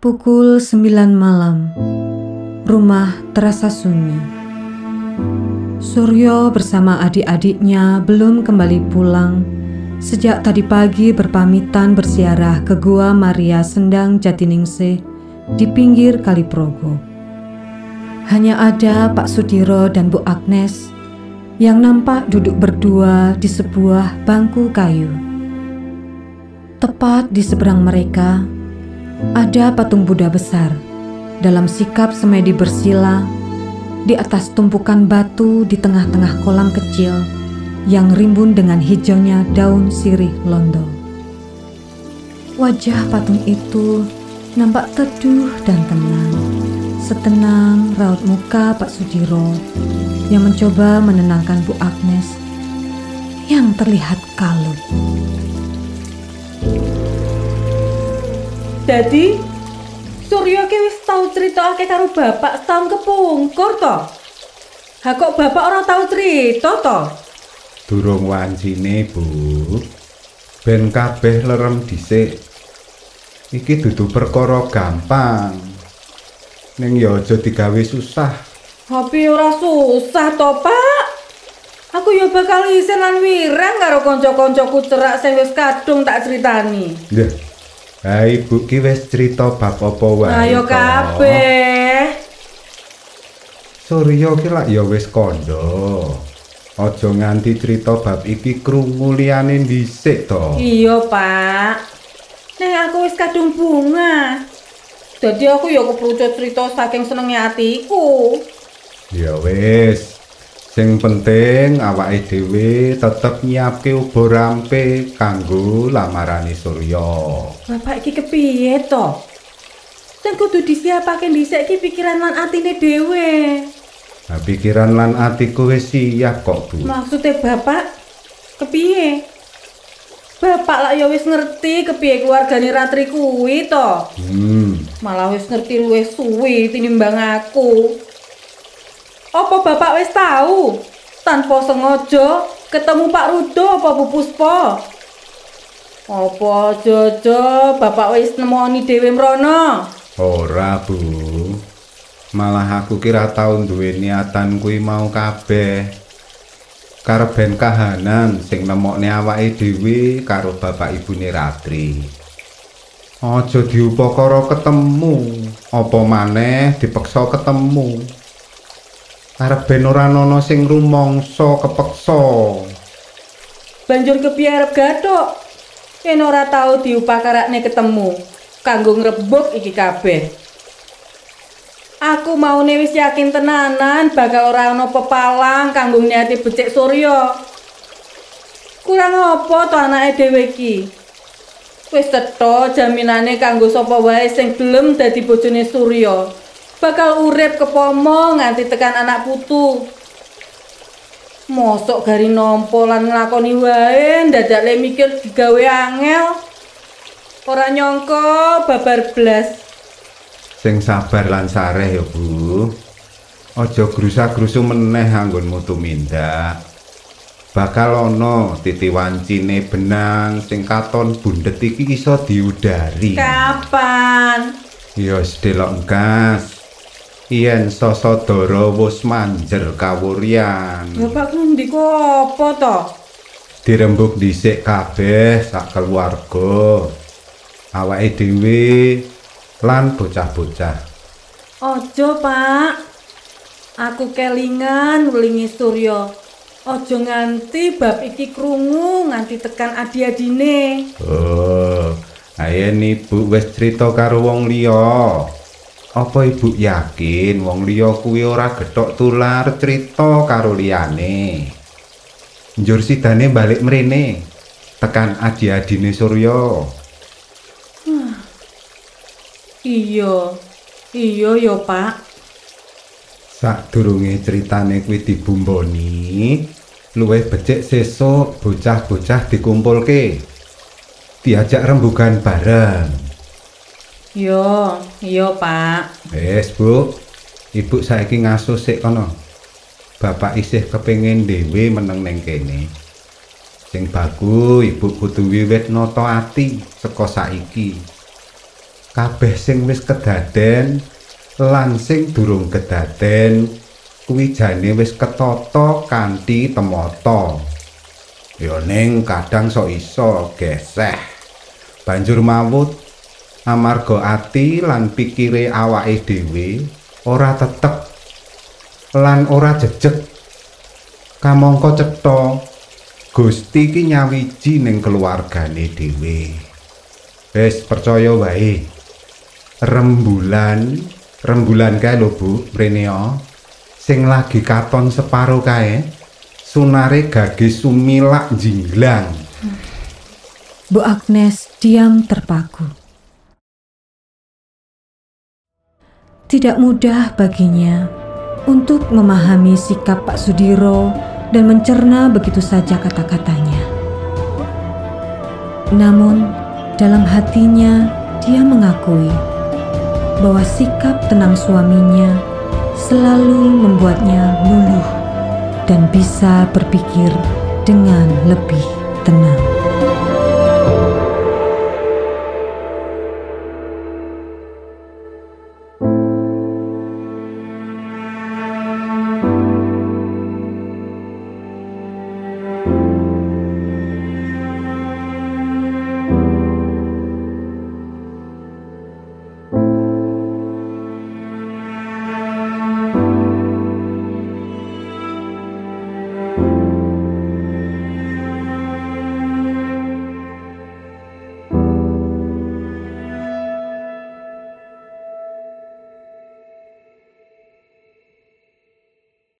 Pukul 9 malam. Rumah terasa sunyi. Suryo bersama adik-adiknya belum kembali pulang sejak tadi pagi berpamitan bersiarah ke Gua Maria Sendang Jatiningsih di pinggir Kali Progo. Hanya ada Pak Sudiro dan Bu Agnes yang nampak duduk berdua di sebuah bangku kayu. Tepat di seberang mereka, ada patung Buddha besar dalam sikap semedi bersila di atas tumpukan batu di tengah-tengah kolam kecil yang rimbun dengan hijaunya daun sirih londo. Wajah patung itu nampak teduh dan tenang, setenang raut muka Pak Sudiro yang mencoba menenangkan Bu Agnes yang terlihat kalut. Dadi Surya ki wis tau critakake karo bapak setahun kepungkur to. Ha kok bapak ora tau cerita to? Durung wancine, Bu. Ben kabeh lerem dhisik. Iki dudu perkara gampang. Ning ya aja digawe susah. Tapi ora susah to, Pak. Aku ya bakal isin lan wirang karo kanca-kancaku cerak sing wis kadung tak critani. Nggih. Ha ibu ki wis crita bab apa wae. Ayo kabeh. Surya ki lak ya wis kandha. Aja nganti crita bab iki krungu liyane dhisik to. Iya, Pak. Nek aku wis kadung bunga. Dadi aku ya keprucut cerita saking senenge atiku. Ya wis. Sing penting awake dhewe tetep nyiapke ubo rampe kanggo lamarane Surya. Bapak iki kepiye to? Sing kudu disiapake dhisik iki pikiran lan atine dhewe. Nah, pikiran lan atiku wis siap kok, Bu. Maksudnya Bapak kepiye? Bapak lah ya wis ngerti kepiye keluargane Ratri kuwi to. Hmm, Malah wis ngerti luwih suwi tinimbang aku. Apa Bapak wis tahu? Tanpa sengaja ketemu Pak Rudo apa Bu Puspa? Apa jojo Bapak wis nemoni dhewe mrono? ora, Bu. Malah aku kira tau duwe niatan kuwi mau kabeh. Karep ben kahanan sing nemokne awake dhewe karo bapak ibune Ratri. Aja diupakara ketemu, apa maneh dipeksa ketemu. Karep ben ora ana sing rumangsa kepeksa. Banjur kepiye arep gathuk? Yen ora tau diupakarakne ketemu kanggo ngrebuk iki kabeh. Aku maune wis yakin tenanan bakal ora ana pepalang kanggo niati becik Surya. Kurang apa to anake dhewe iki? Wis tetho jaminane kanggo sapa wae sing gelem dadi bojone Surya. Bakal urip kepomo nganti tekan anak putu. Mosok gari nampa lan nglakoni wae ndadak le mikir digawe angel. Ora nyangka babar blas. Sing sabar lan sareh ya, Bu. Aja grusa-grusu meneh anggonmu tumindak. Bakal ana titi wancine benang sing katon bundet iki iso diudari. Kapan? Ya wis delok gas. Yen Sasadara wis manjer kawuryan. Bapak ngendi kok apa to? Dirembuk dhisik kabeh sak keluarga. Awake dhewe lan bocah-bocah. Ojo, Pak. Aku kelingan welingi Surya. Ojo nganti bab iki krungu nganti tekan adi-adine. Oh, ayen ibu wis cerita karo wong liya. Apa ibu yakin wong liya kuwi ora gethok tular cerita karo liyane? Njur sidane balik mrene tekan adi-adine Surya. Iya. Iya ya, Pak. Sadurunge critane kuwi dibumboni, luwih becik sesuk bocah-bocah dikumpulke. Diajak rembugan bareng. Yo, iya, Pak. Wes, Bu. Ibu saiki ngasuh sik kono. Bapak isih kepengin dhewe meneng ning kene. Sing bagus, Ibu kudu wiwit nata ati saka saiki. kabeh sing wis kedaden lan sing durung kedaden kuwi jane wis ketata kanthi temata ya ning kadang sok iso geseh banjur mawut amarga ati lan pikire awake dhewe ora tetep lan ora jejeg. Kamangka cetha Gusti ki nyawiji ning keluargane dhewe. Wis percaya wae. Rembulan rembulan kae lho Bu mrene sing lagi katon separo kae sunare gage sumilak jinglang. Bu Agnes diam terpaku. Tidak mudah baginya untuk memahami sikap Pak Sudiro dan mencerna begitu saja kata-katanya. Namun, dalam hatinya dia mengakui bahwa sikap tenang suaminya selalu membuatnya luluh dan bisa berpikir dengan lebih tenang.